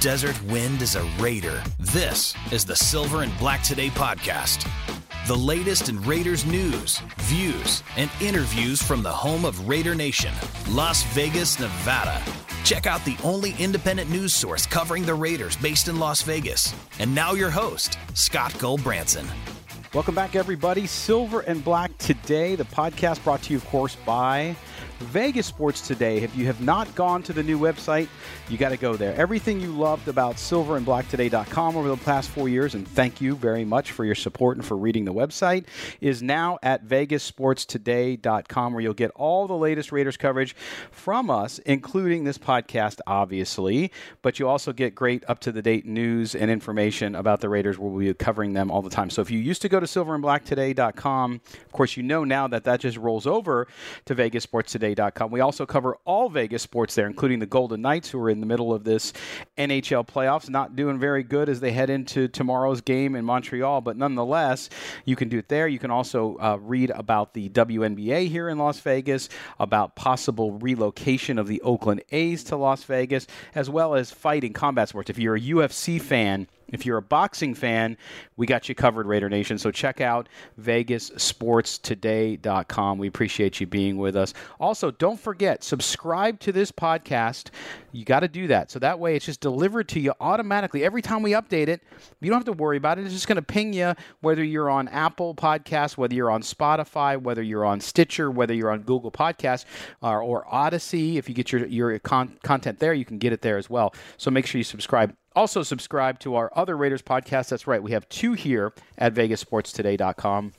desert wind is a raider, this is the Silver and Black Today podcast. The latest in Raiders news, views, and interviews from the home of Raider Nation, Las Vegas, Nevada. Check out the only independent news source covering the Raiders based in Las Vegas. And now your host, Scott Gulbransen. Welcome back, everybody. Silver and Black Today, the podcast brought to you, of course, by Vegas Sports Today. If you have not gone to the new website, you got to go there. Everything you loved about silverandblacktoday.com over the past four years, and thank you very much for your support and for reading the website, is now at vegasportstoday.com, where you'll get all the latest Raiders coverage from us, including this podcast, obviously. But you also get great up to the date news and information about the Raiders, where we'll be covering them all the time. So if you used to go to silverandblacktoday.com, of course, you know now that that just rolls over to Vegas Sports Today we also cover all Vegas sports there, including the Golden Knights, who are in the middle of this NHL playoffs, not doing very good as they head into tomorrow's game in Montreal. But nonetheless, you can do it there. You can also uh, read about the WNBA here in Las Vegas, about possible relocation of the Oakland A's to Las Vegas, as well as fighting combat sports. If you're a UFC fan, if you're a boxing fan, we got you covered, Raider Nation. So check out VegasSportsToday.com. We appreciate you being with us. Also, don't forget, subscribe to this podcast. You got to do that. So that way it's just delivered to you automatically. Every time we update it, you don't have to worry about it. It's just going to ping you whether you're on Apple Podcasts, whether you're on Spotify, whether you're on Stitcher, whether you're on Google Podcasts, uh, or Odyssey. If you get your, your con- content there, you can get it there as well. So make sure you subscribe. Also, subscribe to our other Raiders podcast. That's right. We have two here at VegasSportsToday.com.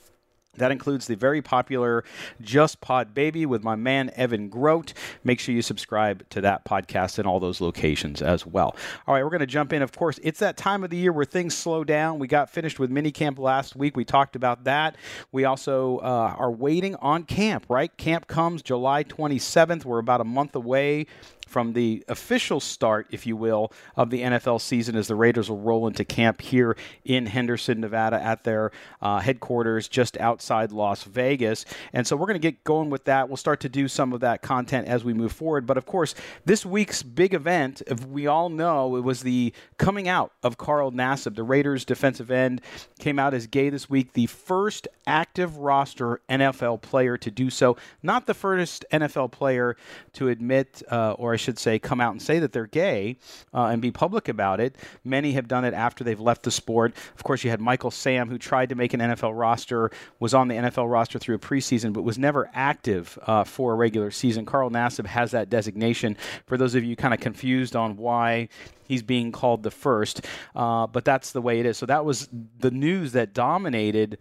That includes the very popular Just Pod Baby with my man Evan Grote. Make sure you subscribe to that podcast in all those locations as well. All right, we're going to jump in. Of course, it's that time of the year where things slow down. We got finished with minicamp last week. We talked about that. We also uh, are waiting on camp, right? Camp comes July 27th. We're about a month away from the official start, if you will, of the NFL season as the Raiders will roll into camp here in Henderson, Nevada, at their uh, headquarters just outside Las Vegas. And so we're going to get going with that. We'll start to do some of that content as we move forward. But of course, this week's big event, we all know, it was the coming out of Carl Nassib, the Raiders defensive end, came out as gay this week, the first active roster NFL player to do so. Not the first NFL player to admit, uh, or I should say, come out and say that they're gay uh, and be public about it. Many have done it after they've left the sport. Of course, you had Michael Sam, who tried to make an NFL roster, was on the NFL roster through a preseason, but was never active uh, for a regular season. Carl Nassib has that designation. For those of you kind of confused on why he's being called the first, uh, but that's the way it is. So that was the news that dominated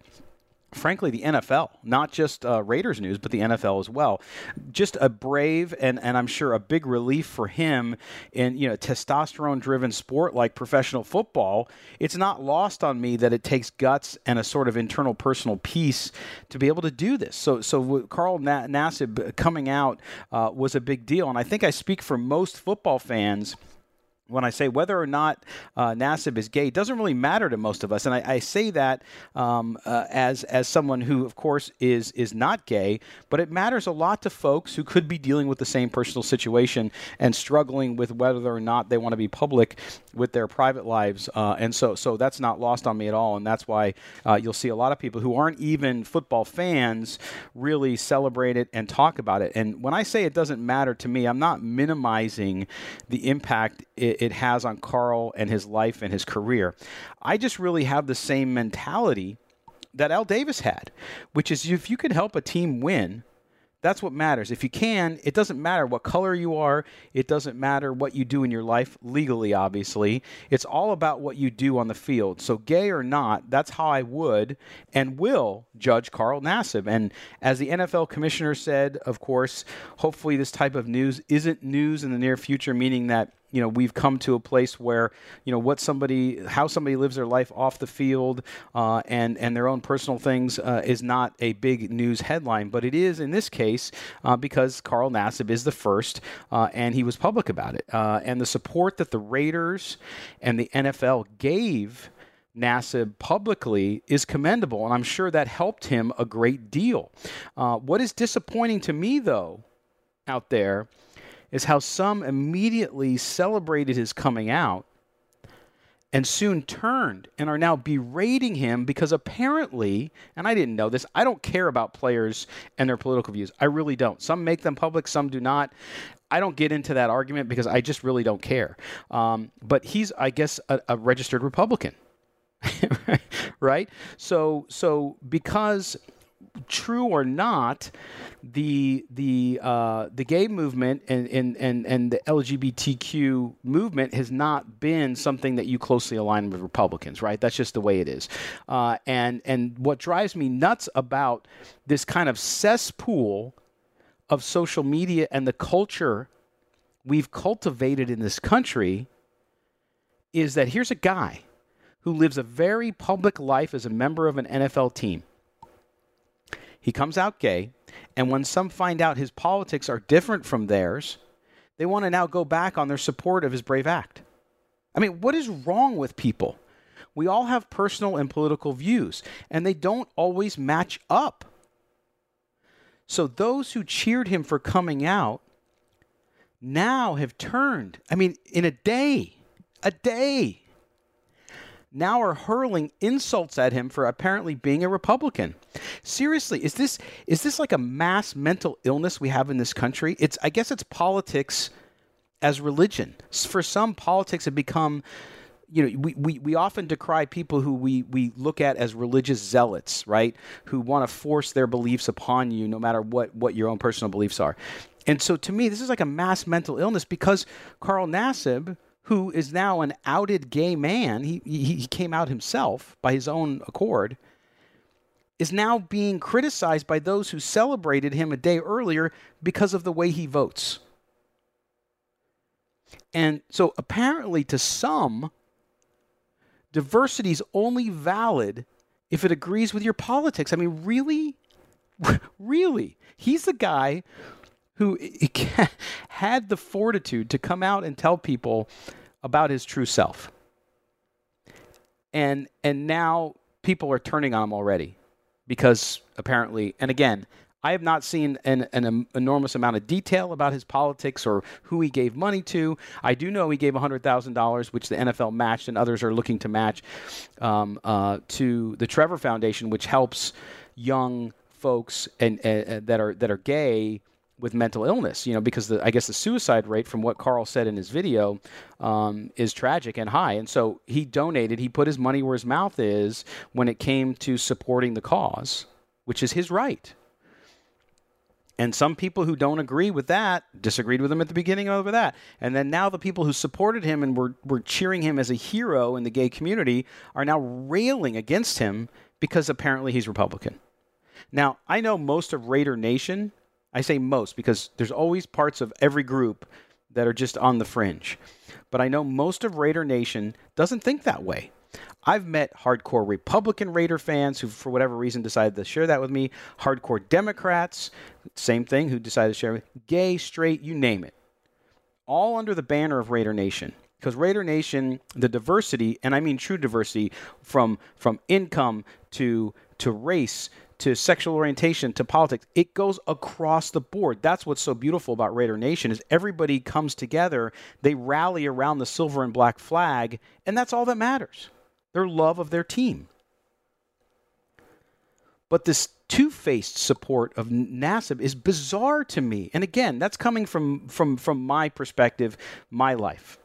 frankly, the NFL, not just uh, Raiders news, but the NFL as well. Just a brave and, and I'm sure a big relief for him in you know testosterone driven sport like professional football. It's not lost on me that it takes guts and a sort of internal personal peace to be able to do this. So so Carl Na- Nassib coming out uh, was a big deal, and I think I speak for most football fans when I say whether or not uh, Nassib is gay doesn't really matter to most of us, and I, I say that um, uh, as as someone who, of course, is is not gay, but it matters a lot to folks who could be dealing with the same personal situation and struggling with whether or not they want to be public with their private lives, uh, and so so that's not lost on me at all, and that's why uh, you'll see a lot of people who aren't even football fans really celebrate it and talk about it. And when I say it doesn't matter to me, I'm not minimizing the impact. It, it has on Carl and his life and his career. I just really have the same mentality that Al Davis had, which is if you can help a team win, that's what matters. If you can, it doesn't matter what color you are. It doesn't matter what you do in your life, legally, obviously. It's all about what you do on the field. So, gay or not, that's how I would and will judge Carl Nassib. And as the NFL commissioner said, of course, hopefully this type of news isn't news in the near future, meaning that you know we've come to a place where you know what somebody how somebody lives their life off the field uh, and and their own personal things uh, is not a big news headline but it is in this case uh, because Carl Nassib is the first uh, and he was public about it. Uh, and the support that the Raiders and the NFL gave Nassib publicly is commendable and I'm sure that helped him a great deal. Uh, what is disappointing to me though out there is how some immediately celebrated his coming out and soon turned and are now berating him because apparently, and I didn't know this, I don't care about players and their political views. I really don't. Some make them public, some do not. I don't get into that argument because I just really don't care. Um, but he's, I guess, a, a registered Republican, right? So, so because true or not, the the uh, the gay movement and, and, and, and the LGBTQ movement has not been something that you closely align with Republicans, right? That's just the way it is. Uh, and and what drives me nuts about this kind of cesspool of social media and the culture we've cultivated in this country is that here's a guy who lives a very public life as a member of an NFL team. He comes out gay, and when some find out his politics are different from theirs, they want to now go back on their support of his brave act. I mean, what is wrong with people? We all have personal and political views, and they don't always match up. So those who cheered him for coming out now have turned, I mean, in a day, a day, now are hurling insults at him for apparently being a Republican. Seriously, is this is this like a mass mental illness we have in this country? It's I guess it's politics as religion. For some, politics have become you know, we, we, we often decry people who we, we look at as religious zealots, right? Who want to force their beliefs upon you no matter what, what your own personal beliefs are. And so to me, this is like a mass mental illness because Carl Nassib, who is now an outed gay man, he, he, came out himself by his own accord, is now being criticized by those who celebrated him a day earlier because of the way he votes. And so apparently, to some, diversity is only valid if it agrees with your politics. I mean, really? really? He's the guy who had the fortitude to come out and tell people about his true self. And and now people are turning on him already because apparently and again, I have not seen an, an, enormous amount of detail about his politics or who he gave money to. I do know he gave $100,000, which the NFL matched and others are looking to match, um, uh, to the Trevor Foundation, which helps young folks and uh, that are that are gay with mental illness, you know, because the, I guess the suicide rate, from what Carl said in his video, um, is tragic and high. And so he donated, he put his money where his mouth is when it came to supporting the cause, which is his right. And some people who don't agree with that disagreed with him at the beginning over that. And then now the people who supported him and were, were cheering him as a hero in the gay community are now railing against him because apparently he's Republican. Now, I know most of Raider Nation I say most because there's always parts of every group that are just on the fringe. But I know most of Raider Nation doesn't think that way. I've met hardcore Republican Raider fans who, for whatever reason, decided to share that with me. Hardcore Democrats, same thing, who decided to share it. Gay, straight, you name it. All under the banner of Raider Nation. Because Raider Nation, the diversity, and I mean true diversity, from from income to to race to sexual orientation to politics it goes across the board. That's what's so beautiful about raider nation is everybody comes together they rally around the silver and black flag and that's all that matters their love of their team. But this two-faced support of Nassib is bizarre to me and again that's coming from from from my perspective my life.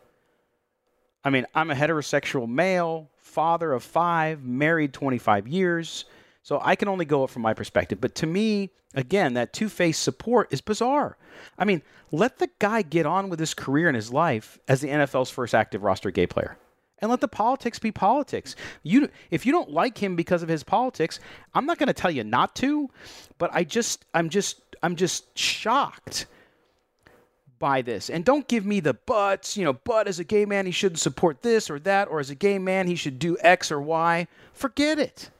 I mean i'm a heterosexual male father of 5 married 25 years so I can only go up from my perspective. But to me, again, that two faced support is bizarre. I mean, let the guy get on with his career and his life as the NFL's first active roster gay player. And let the politics be politics. You, if you don't like him because of his politics, I'm not going to tell you not to, but I just, I'm just, I'm just shocked by this. And don't give me the buts, you know, but as a gay man, he shouldn't support this or that, or as a gay man, he should do X or Y. Forget it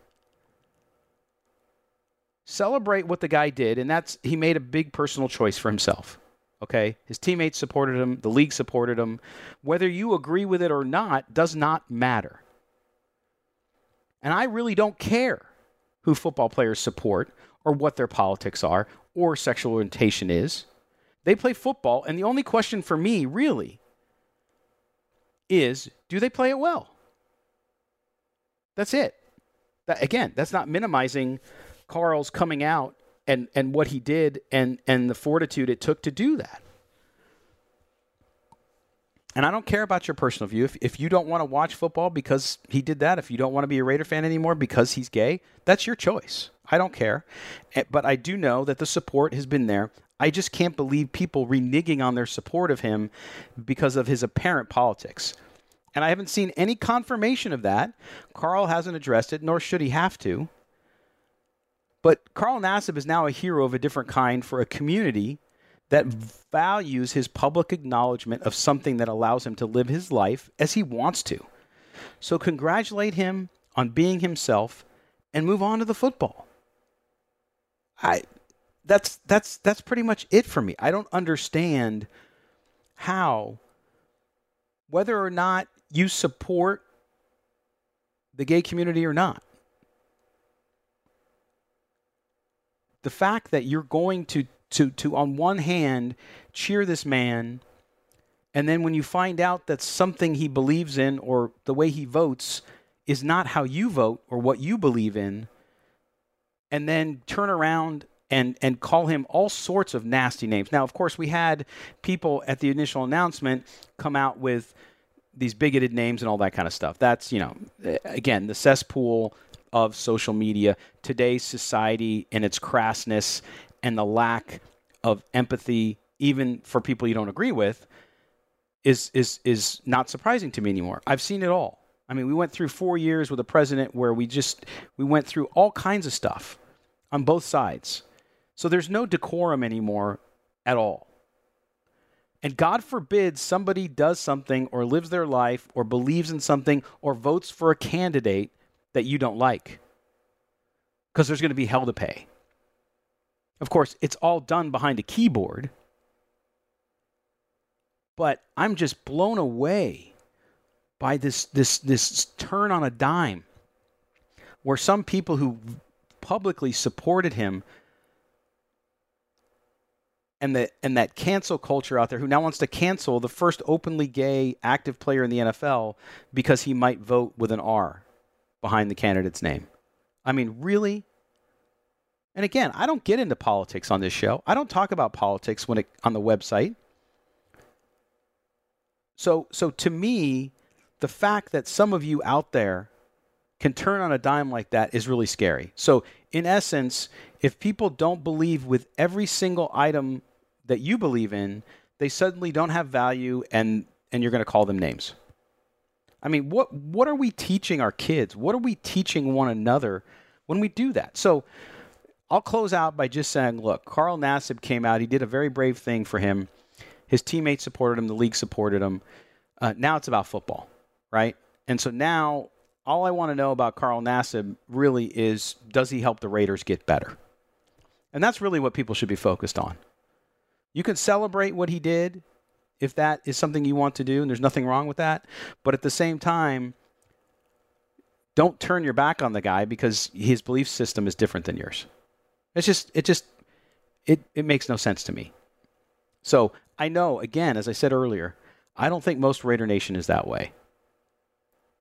celebrate what the guy did, and that's he made a big personal choice for himself. Okay? His teammates supported him, the league supported him. Whether you agree with it or not does not matter. And I really don't care who football players support or what their politics are or sexual orientation is. They play football, and the only question for me, really, is do they play it well? That's it. That, again, that's not minimizing Carl's coming out and, and what he did and, and the fortitude it took to do that. And I don't care about your personal view. If, if you don't want to watch football because he did that, if you don't want to be a Raider fan anymore because he's gay, that's your choice. I don't care. Eh, but I do know that the support has been there. I just can't believe people reneging on their support of him because of his apparent politics. And I haven't seen any confirmation of that. Carl hasn't addressed it, nor should he have to. But Carl Nassib is now a hero of a different kind for a community that values his public acknowledgement of something that allows him to live his life as he wants to. So congratulate him on being himself and move on to the football. I that's that's that's pretty much it for me. I don't understand how whether or not you support the gay community or not. The fact that you're going to to to on one hand cheer this man and then when you find out that something he believes in or the way he votes is not how you vote or what you believe in and then turn around and and call him all sorts of nasty names. Now, of course, we had people at the initial announcement come out with these bigoted names and all that kind of stuff. That's, you know, eh, again, the cesspool of social media, today's society and its crassness and the lack of empathy, even for people you don't agree with, is is is not surprising to me anymore. I've seen it all. I mean, we went through four years with a president where we just we went through all kinds of stuff on both sides. So there's no decorum anymore at all. And God forbid somebody does something or lives their life or believes in something or votes for a candidate that you don't like. Because there's going to be hell to pay. Of course, it's all done behind a keyboard. But I'm just blown away by this this this turn on a dime where some people who publicly supported him and the and that cancel culture out there who now wants to cancel the first openly gay active player in the NFL because he might vote with an R behind the candidate's name. I mean, really? And again, I don't get into politics on this show. I don't talk about politics when it on the website. So so to me, the fact that some of you out there can turn on a dime like that is really scary. So in essence, if people don't believe with every single item that you believe in, they suddenly don't have value and and you're going to call them names. I mean, what what are we teaching our kids? What are we teaching one another when we do that? So I'll close out by just saying, look, Carl Nassib came out. He did a very brave thing for him. His teammates supported him. The league supported him. Uh, now it's about football, right? And so now all I want to know about Carl Nassib really is does he help the Raiders get better? And that's really what people should be focused on. You can celebrate what he did if that is something you want to do, and there's nothing wrong with that. But at the same time, don't turn your back on the guy because his belief system is different than yours. It's just, it just, it, it makes no sense to me. So I know, again, as I said earlier, I don't think most Raider Nation is that way.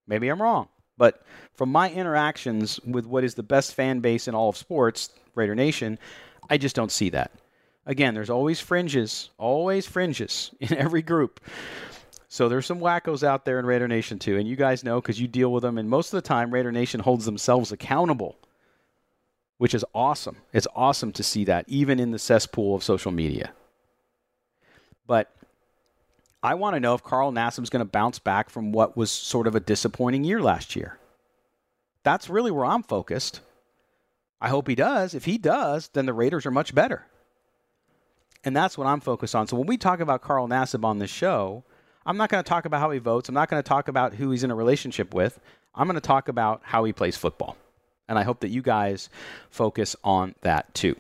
Maybe I'm wrong. But from my interactions with what is the best fan base in all of sports, Raider Nation, I just don't see that. Again, there's always fringes, always fringes in every group. So there's some wackos out there in Raider Nation too, and you guys know because you deal with them. And most of the time, Raider Nation holds themselves accountable, which is awesome. It's awesome to see that, even in the cesspool of social media. But I want to know if Carl Nassib's going to bounce back from what was sort of a disappointing year last year. That's really where I'm focused. I hope he does. If he does, then the Raiders are much better. And that's what I'm focused on. So when we talk about Carl Nassib on this show, I'm not going to talk about how he votes. I'm not going to talk about who he's in a relationship with. I'm going to talk about how he plays football. And I hope that you guys focus on that too.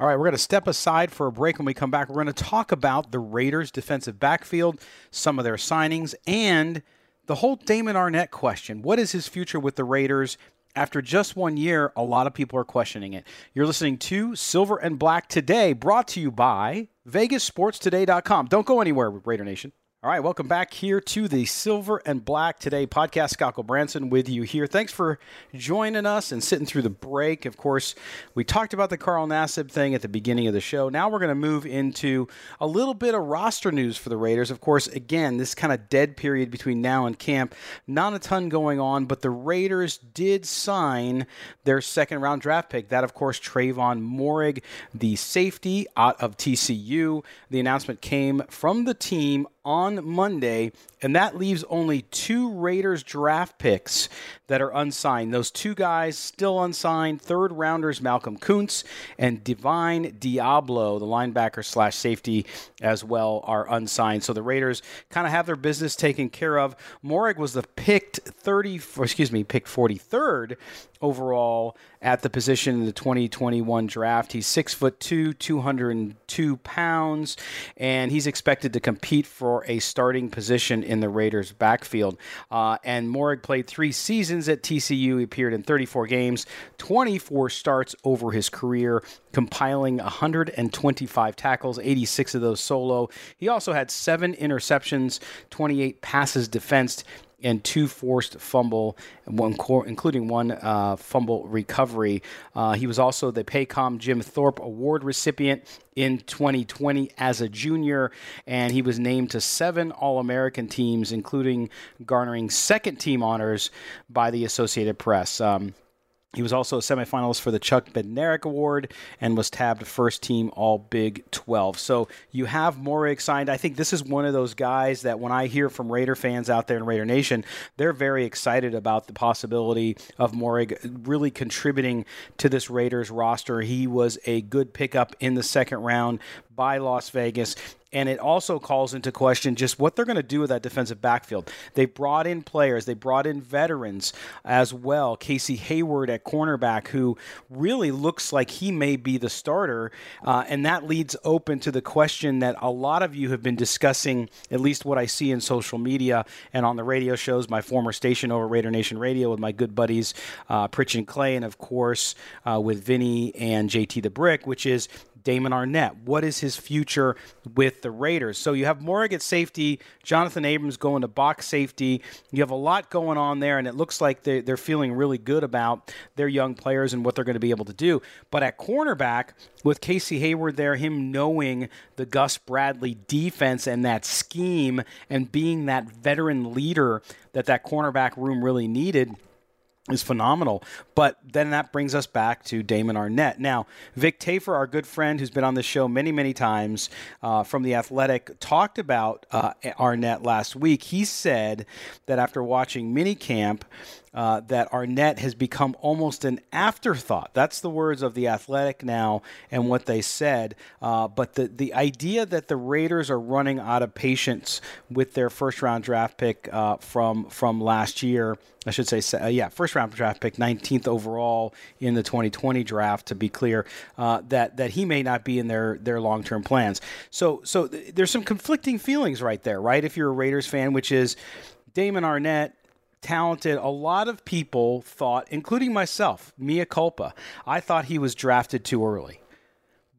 All right, we're going to step aside for a break. When we come back, we're going to talk about the Raiders' defensive backfield, some of their signings, and the whole Damon Arnette question. What is his future with the Raiders? After just one year, a lot of people are questioning it. You're listening to Silver and Black today, brought to you by VegasSportsToday.com. Don't go anywhere, Raider Nation. All right, welcome back here to the Silver and Black Today podcast. Scott Branson with you here. Thanks for joining us and sitting through the break. Of course, we talked about the Carl Nassib thing at the beginning of the show. Now we're going to move into a little bit of roster news for the Raiders. Of course, again, this kind of dead period between now and camp, not a ton going on, but the Raiders did sign their second round draft pick. That, of course, Trevon Moehrig, the safety out of TCU. The announcement came from the team on Monday, and that leaves only two Raiders draft picks that are unsigned. Those two guys still unsigned, third rounders Malcolm Koonce and Divine Deablo, the linebacker slash safety as well, are unsigned. So the Raiders kind of have their business taken care of. Moehrig was the picked 30, excuse me, picked 43rd overall at the position in the 2021 draft. He's six foot two, 202 pounds, and he's expected to compete for a starting position in the Raiders' backfield. Uh, and Moehrig played three seasons at TCU. He appeared in 34 games, 24 starts over his career, compiling 125 tackles, 86 of those solo. He also had seven interceptions, 28 passes defensed and two forced fumble, one including one uh, fumble recovery. Uh, he was also the Paycom Jim Thorpe Award recipient in 2020 as a junior, and he was named to seven All American teams, including garnering second team honors by the Associated Press. Um, he was also a semifinalist for the Chuck Bednarik Award and was tabbed first team All Big 12. So you have Moehrig signed. I think this is one of those guys that when I hear from Raider fans out there in Raider Nation, they're very excited about the possibility of Moehrig really contributing to this Raiders roster. He was a good pickup in the second round by Las Vegas and it also calls into question just what they're going to do with that defensive backfield. They brought in players, they brought in veterans as well. Casey Hayward at cornerback, who really looks like he may be the starter, uh, and that leads open to the question that a lot of you have been discussing, at least what I see in social media and on the radio shows, my former station over Raider Nation Radio with my good buddies uh, Pritch and Clay, and of course uh, with Vinny and JT the Brick, which is Damon Arnette. What is his future with the Raiders? So you have Moehrig at safety, Jonathan Abrams going to box safety. You have a lot going on there, and it looks like they're, they're feeling really good about their young players and what they're going to be able to do. But at cornerback, with Casey Hayward there, him knowing the Gus Bradley defense and that scheme and being that veteran leader that that cornerback room really needed – is phenomenal. But then that brings us back to Damon Arnette. Now, Vic Tafur, our good friend who's been on the show many, many times uh, from The Athletic, talked about uh, Arnette last week. He said that after watching minicamp, uh, that Arnette has become almost an afterthought. That's the words of the Athletic now and what they said. Uh, but the the idea that the Raiders are running out of patience with their first round draft pick uh, from from last year, I should say, uh, yeah, first round draft pick, 19th overall in the 2020 draft. To be clear, uh, that that he may not be in their their long term plans. So so th- there's some conflicting feelings right there, right? If you're a Raiders fan, which is Damon Arnette talented. A lot of people thought, including myself, mea culpa, I thought he was drafted too early.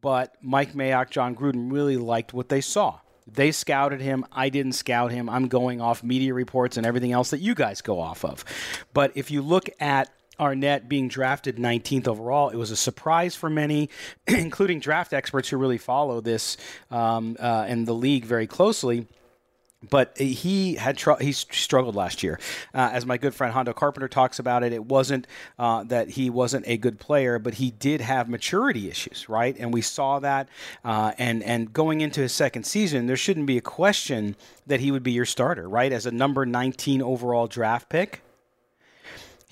But Mike Mayock, Jon Gruden really liked what they saw. They scouted him. I didn't scout him. I'm going off media reports and everything else that you guys go off of. But if you look at Arnette being drafted 19th overall. It was a surprise for many, including draft experts who really follow this um, uh, and the league very closely but he had tr- he struggled last year. Uh, as my good friend Hondo Carpenter talks about it, it wasn't uh, that he wasn't a good player, but he did have maturity issues, right? And we saw that. Uh, and and going into his second season, there shouldn't be a question that he would be your starter, right? As a number 19 overall draft pick.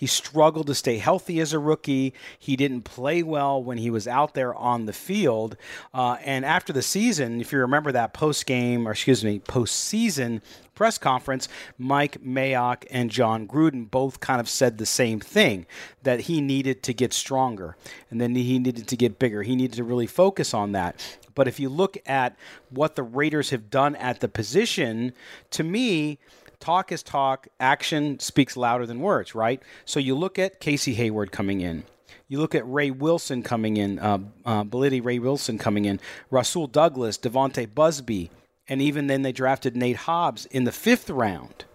He struggled to stay healthy as a rookie. He didn't play well when he was out there on the field. Uh, and after the season, if you remember that post game, or excuse me, postseason press conference, Mike Mayock and Jon Gruden both kind of said the same thing that he needed to get stronger and then he needed to get bigger. He needed to really focus on that. But if you look at what the Raiders have done at the position, to me, talk is talk, action speaks louder than words, right? So you look at Casey Hayward coming in. You look at Ray Wilson coming in, uh, uh, Ray Wilson coming in, Rasul Douglas, Devontae Busby, And even then, they drafted Nate Hobbs in the fifth round.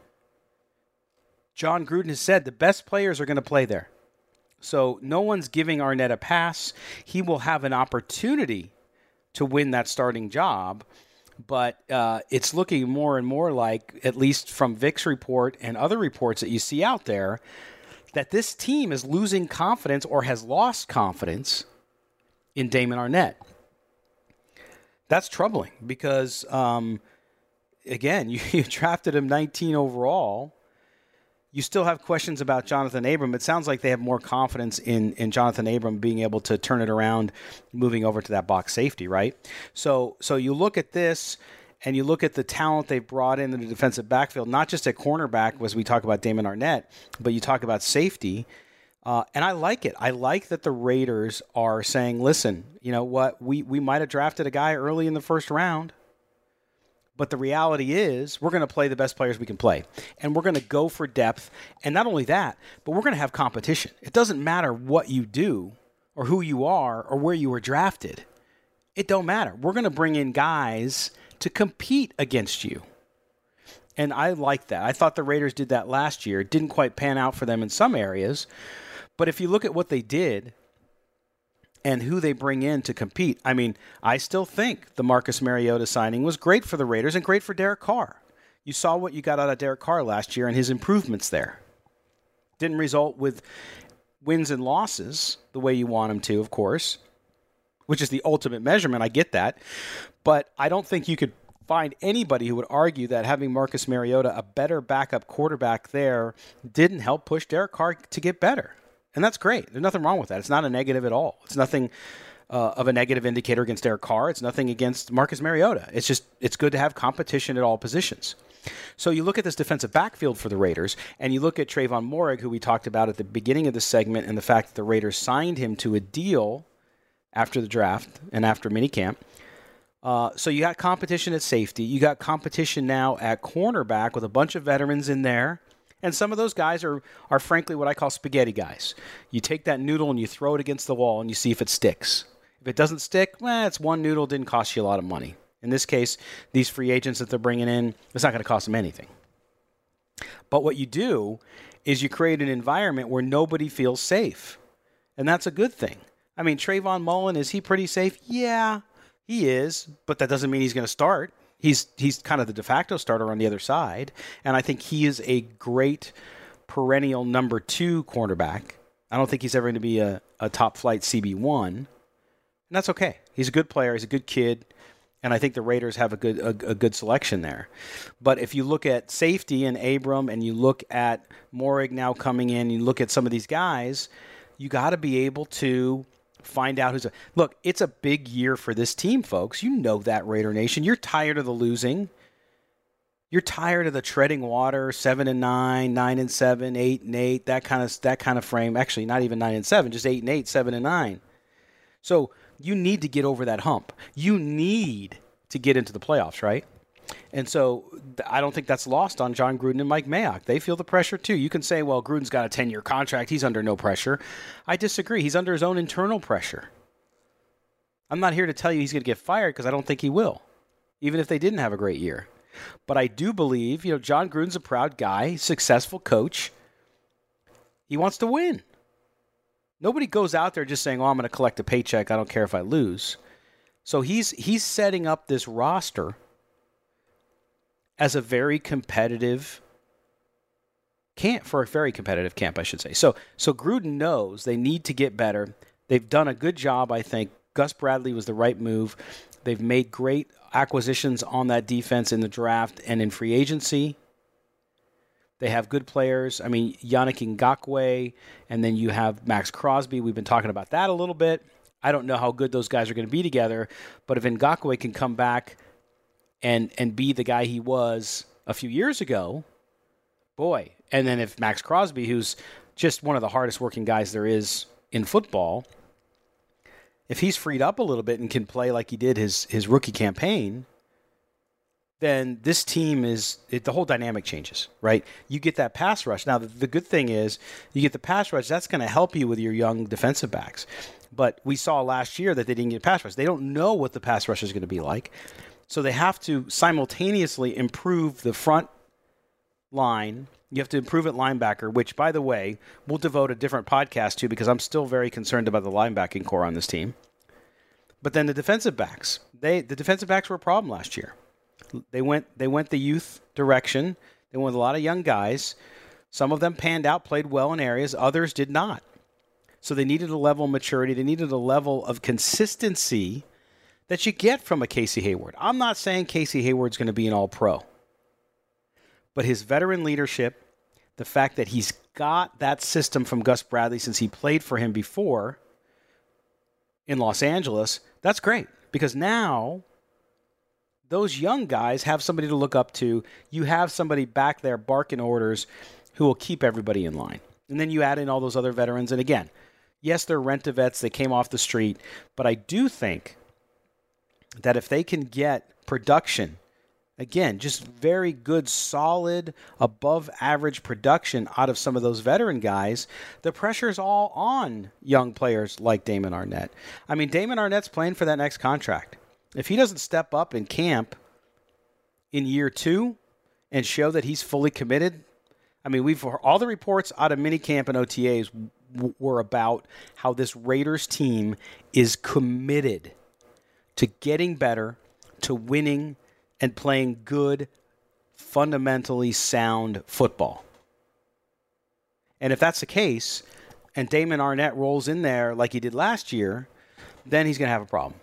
Jon Gruden has said the best players are going to play there. So no one's giving Arnette a pass. He will have an opportunity to win that starting job, but uh, it's looking more and more like, at least from Vic's report and other reports that you see out there, that this team is losing confidence or has lost confidence in Damon Arnette. That's troubling because, um, again, you, you drafted him 19 overall you still have questions about Jonathan Abram. It sounds like they have more confidence in, in Johnathan Abram being able to turn it around, moving over to that box safety, right? So so you look at this and you look at the talent they've brought in the defensive backfield, not just at cornerback, as we talk about Damon Arnette, but you talk about safety. Uh, and I like it. I like that the Raiders are saying, listen, you know what? We, we might have drafted a guy early in the first round but the reality is, we're going to play the best players we can play. And we're going to go for depth. And not only that, but we're going to have competition. It doesn't matter what you do or who you are or where you were drafted. It don't matter. We're going to bring in guys to compete against you. And I like that. I thought the Raiders did that last year. It didn't quite pan out for them in some areas. But if you look at what they did, and who they bring in to compete. I mean, I still think the Marcus Mariota signing was great for the Raiders and great for Derek Carr. You saw what you got out of Derek Carr last year and his improvements there. Didn't result with wins and losses the way you want them to, of course, which is the ultimate measurement. I get that. But I don't think you could find anybody who would argue that having Marcus Mariota, a better backup quarterback there, didn't help push Derek Carr to get better. And that's great. There's nothing wrong with that. It's not a negative at all. It's nothing uh, of a negative indicator against Derek Carr. It's nothing against Marcus Mariota. It's just it's good to have competition at all positions. So you look at this defensive backfield for the Raiders, and you look at Trevon Moehrig, who we talked about at the beginning of the segment, and the fact that the Raiders signed him to a deal after the draft and after minicamp. Uh, so you got competition at safety. You got competition now at cornerback with a bunch of veterans in there. And some of those guys are, are frankly what I call spaghetti guys. You take that noodle and you throw it against the wall and you see if it sticks. If it doesn't stick, well, it's one noodle, didn't cost you a lot of money. In this case, these free agents that they're bringing in, it's not going to cost them anything. But what you do is you create an environment where nobody feels safe. And that's a good thing. I mean, Trayvon Mullen, is he pretty safe? Yeah, he is, but that doesn't mean he's going to start he's he's kind of the de facto starter on the other side, and I think he is a great perennial number two cornerback. I don't think he's ever going to be a, a top flight CB one, and that's okay. He's a good player. He's a good kid, and I think the Raiders have a good a, a good selection there. But if you look at safety and Abram, and you look at Moehrig now coming in, you look at some of these guys, you got to be able to find out who's a look. It's a big year for this team, folks. You know that Raider Nation. You're tired of the losing. You're tired of the treading water, seven and nine, nine and seven, eight and eight, that kind of that kind of frame. Actually, not even nine and seven, just eight and eight, seven and nine. So you need to get over that hump. You need to get into the playoffs, right? And so I don't think that's lost on Jon Gruden and Mike Mayock. They feel the pressure too. You can say, well, Gruden's got a 10 year contract. He's under no pressure. I disagree. He's under his own internal pressure. I'm not here to tell you he's going to get fired because I don't think he will, even if they didn't have a great year. But I do believe, you know, Jon Gruden's a proud guy, successful coach. He wants to win. Nobody goes out there just saying, "Oh, I'm going to collect a paycheck. I don't care if I lose." So he's he's setting up this roster as a very competitive camp for a very competitive camp, I should say. So so Gruden knows they need to get better. They've done a good job, I think. Gus Bradley was the right move. They've made great acquisitions on that defense in the draft and in free agency. They have good players. I mean, Yannick Ngakoue, and then you have Maxx Crosby. We've been talking about that a little bit. I don't know how good those guys are going to be together, but if Ngakoue can come back – and and be the guy he was a few years ago, boy. And then if Maxx Crosby, who's just one of the hardest working guys there is in football, if he's freed up a little bit and can play like he did his his rookie campaign, then this team is it, the whole dynamic changes, right? You get that pass rush. Now the, the good thing is you get the pass rush. That's going to help you with your young defensive backs. But we saw last year that they didn't get pass rush. They don't know what the pass rush is going to be like. So they have to simultaneously improve the front line. You have to improve at linebacker, which, by the way, we'll devote a different podcast to because I'm still very concerned about the linebacking core on this team. But then the defensive backs, they the defensive backs were a problem last year. They went they went the youth direction. They went with a lot of young guys. Some of them panned out, played well in areas, others did not. So they needed a level of maturity, they needed a level of consistency that you get from a Casey Hayward. I'm not saying Casey Hayward's going to be an all pro, but his veteran leadership, the fact that he's got that system from Gus Bradley since he played for him before in Los Angeles, that's great because now those young guys have somebody to look up to. You have somebody back there barking orders who will keep everybody in line. And then you add in all those other veterans. And again, yes, they're rent a vets, they came off the street, but I do think that if they can get production, again, just very good, solid, above average production out of some of those veteran guys, the pressure is all on young players like Damon Arnette. I mean, Damon Arnette's playing for that next contract. If he doesn't step up in camp in year two and show that he's fully committed, I mean, we've all the reports out of minicamp and OTAs were about how this Raiders team is committed to getting better, to winning, and playing good, fundamentally sound football. And if that's the case, and Damon Arnette rolls in there like he did last year, then he's going to have a problem.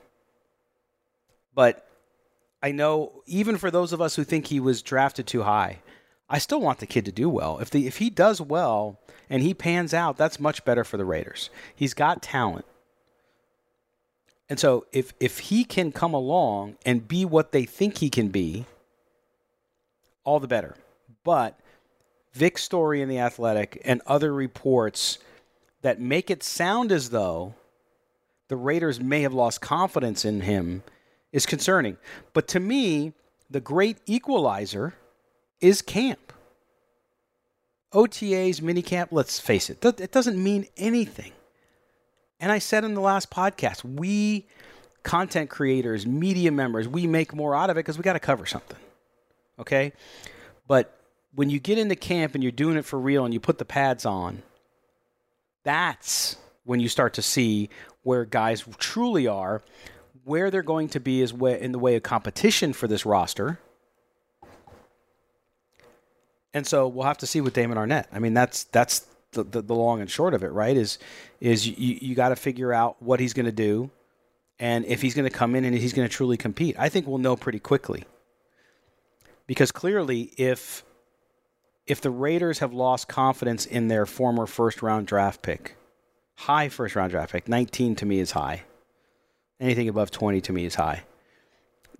But I know even for those of us who think he was drafted too high, I still want the kid to do well. If the if he does well and he pans out, that's much better for the Raiders. He's got talent. And so if if he can come along and be what they think he can be, all the better. But Vic's story in the Athletic and other reports that make it sound as though the Raiders may have lost confidence in him is concerning. But to me, the great equalizer is camp. OTAs, minicamp, let's face it, it doesn't mean anything. And I said in the last podcast, we content creators, media members, we make more out of it because we got to cover something. Okay? But when you get into camp and you're doing it for real and you put the pads on, that's when you start to see where guys truly are, where they're going to be is in the way of competition for this roster. And so we'll have to see with Damon Arnette. I mean, that's that's the, the, the long and short of it, right? Is is you, you got to figure out what he's going to do, and if he's going to come in and he's going to truly compete. I think we'll know pretty quickly, because clearly, if if the Raiders have lost confidence in their former first round draft pick, high first round draft pick, 19 to me is high. Anything above 20 to me is high.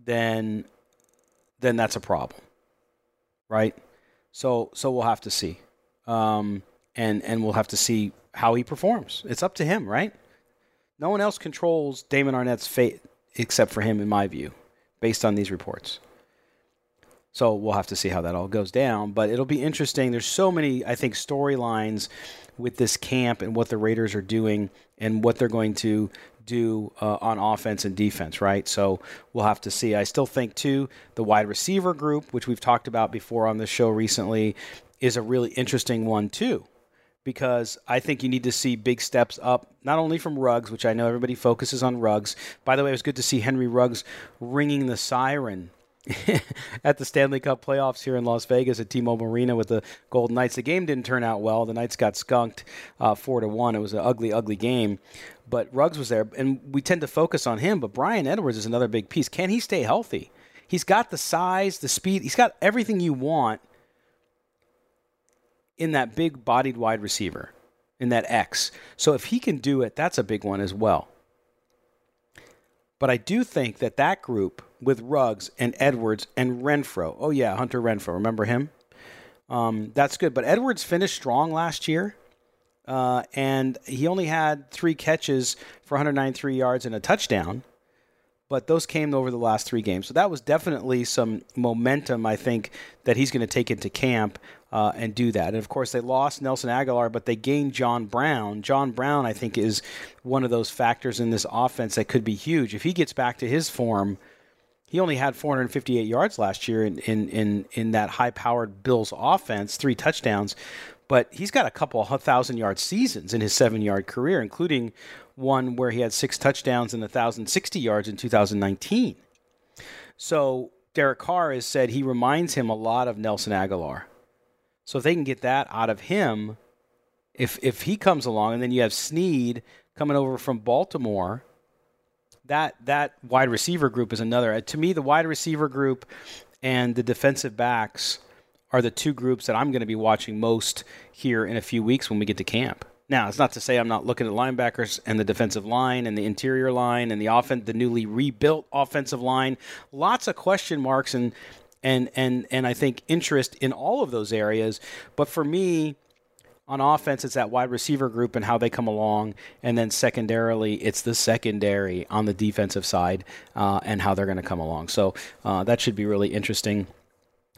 Then then that's a problem. Right? So so we'll have to see. Um, and and we'll have to see how he performs. It's up to him, right? No one else controls Damon Arnette's fate except for him, in my view, based on these reports. So we'll have to see how that all goes down. But it'll be interesting. There's so many, I think, storylines with this camp and what the Raiders are doing and what they're going to do uh, on offense and defense, right? So we'll have to see. I still think, too, the wide receiver group, which we've talked about before on the show recently, is a really interesting one, too because I think you need to see big steps up, not only from Ruggs, which I know everybody focuses on Ruggs. By the way, it was good to see Henry Ruggs ringing the siren at the Stanley Cup playoffs here in Las Vegas at T-Mobile Arena with the Golden Knights. The game didn't turn out well. The Knights got skunked uh, four to one. It was an ugly, ugly game. But Ruggs was there, and we tend to focus on him. But Bryan Edwards is another big piece. Can he stay healthy? He's got the size, the speed. He's got everything you want in that big bodied wide receiver, in that X. So if he can do it, that's a big one as well. But I do think that that group with Ruggs and Edwards and Renfrow, oh yeah, Hunter Renfrow, remember him? Um, that's good. But Edwards finished strong last year. Uh, and he only had three catches for 193 yards and a touchdown but those came over the last three games. So that was definitely some momentum, I think, that he's going to take into camp uh, and do that. And of course, they lost Nelson Agholor, but they gained John Brown. John Brown, I think, is one of those factors in this offense that could be huge. If he gets back to his form, he only had 458 yards last year in in in, in that high-powered Bills offense, three touchdowns. But he's got a couple of thousand yard seasons in his seven yard career, including one where he had six touchdowns and 1,060 yards in 2019. So Derek Carr has said he reminds him a lot of Nelson Agholor. So if they can get that out of him, if if he comes along, and then you have Snead coming over from Baltimore, that that wide receiver group is another. Uh, to me, the wide receiver group and the defensive backs are the two groups that I'm going to be watching most here in a few weeks when we get to camp. Now, it's not to say I'm not looking at linebackers and the defensive line and the interior line and the offen- the newly rebuilt offensive line. Lots of question marks and and and and I think interest in all of those areas. But for me, on offense, it's that wide receiver group and how they come along, and then secondarily, it's the secondary on the defensive side uh, and how they're going to come along. So uh, that should be really interesting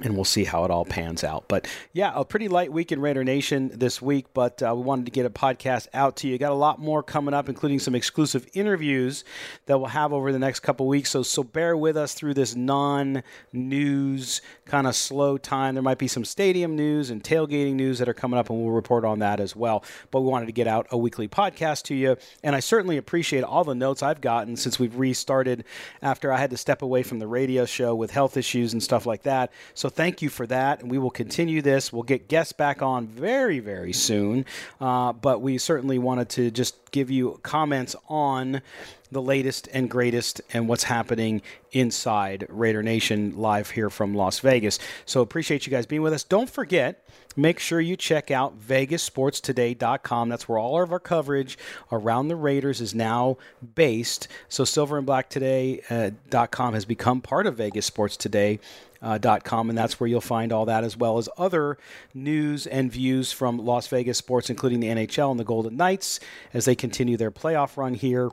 and we'll see how it all pans out. But yeah, a pretty light week in Raider Nation this week, but uh, we wanted to get a podcast out to you. Got a lot more coming up, including some exclusive interviews that we'll have over the next couple weeks. So so bear with us through this non-news kind of slow time. There might be some stadium news and tailgating news that are coming up, and we'll report on that as well. But we wanted to get out a weekly podcast to you, and I certainly appreciate all the notes I've gotten since we've restarted after I had to step away from the radio show with health issues and stuff like that. So so thank you for that. And we will continue this. We'll get guests back on very, very soon. Uh, but we certainly wanted to just give you comments on the latest and greatest and what's happening inside Raider Nation live here from Las Vegas. So appreciate you guys being with us. Don't forget, make sure you check out vegassportstoday.com. That's where all of our coverage around the Raiders is now based. So silverandblacktoday.com uh, has become part of Vegas Sports Today uh, .com, and that's where you'll find all that as well as other news and views from Las Vegas sports, including the NHL and the Golden Knights as they continue their playoff run here.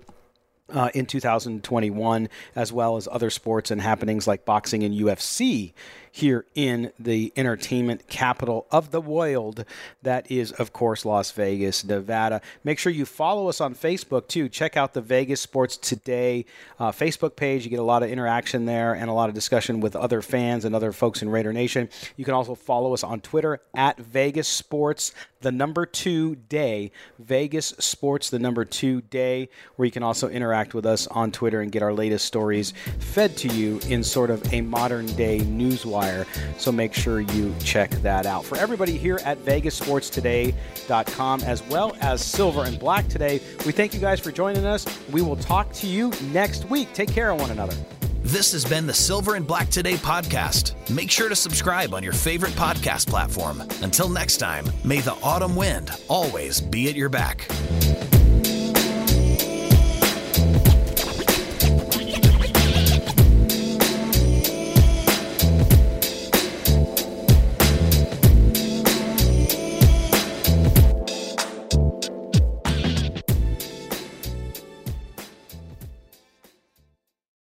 Uh, in 2021, as well as other sports and happenings like boxing and UFC here in the entertainment capital of the world. That is, of course, Las Vegas, Nevada. Make sure you follow us on Facebook too. Check out the Vegas Sports Today uh, Facebook page. You get a lot of interaction there and a lot of discussion with other fans and other folks in Raider Nation. You can also follow us on Twitter at Vegas Sports, the number two day. Vegas Sports, the number two day, where you can also interact with us on Twitter and get our latest stories fed to you in sort of a modern day newswire so make sure you check that out. For everybody here at VegasSportsToday.com, as well as Silver and Black Today, we thank you guys for joining us. We will talk to you next week. Take care of one another. This has been the Silver and Black Today podcast. Make sure to subscribe on your favorite podcast platform. Until next time, may the autumn wind always be at your back.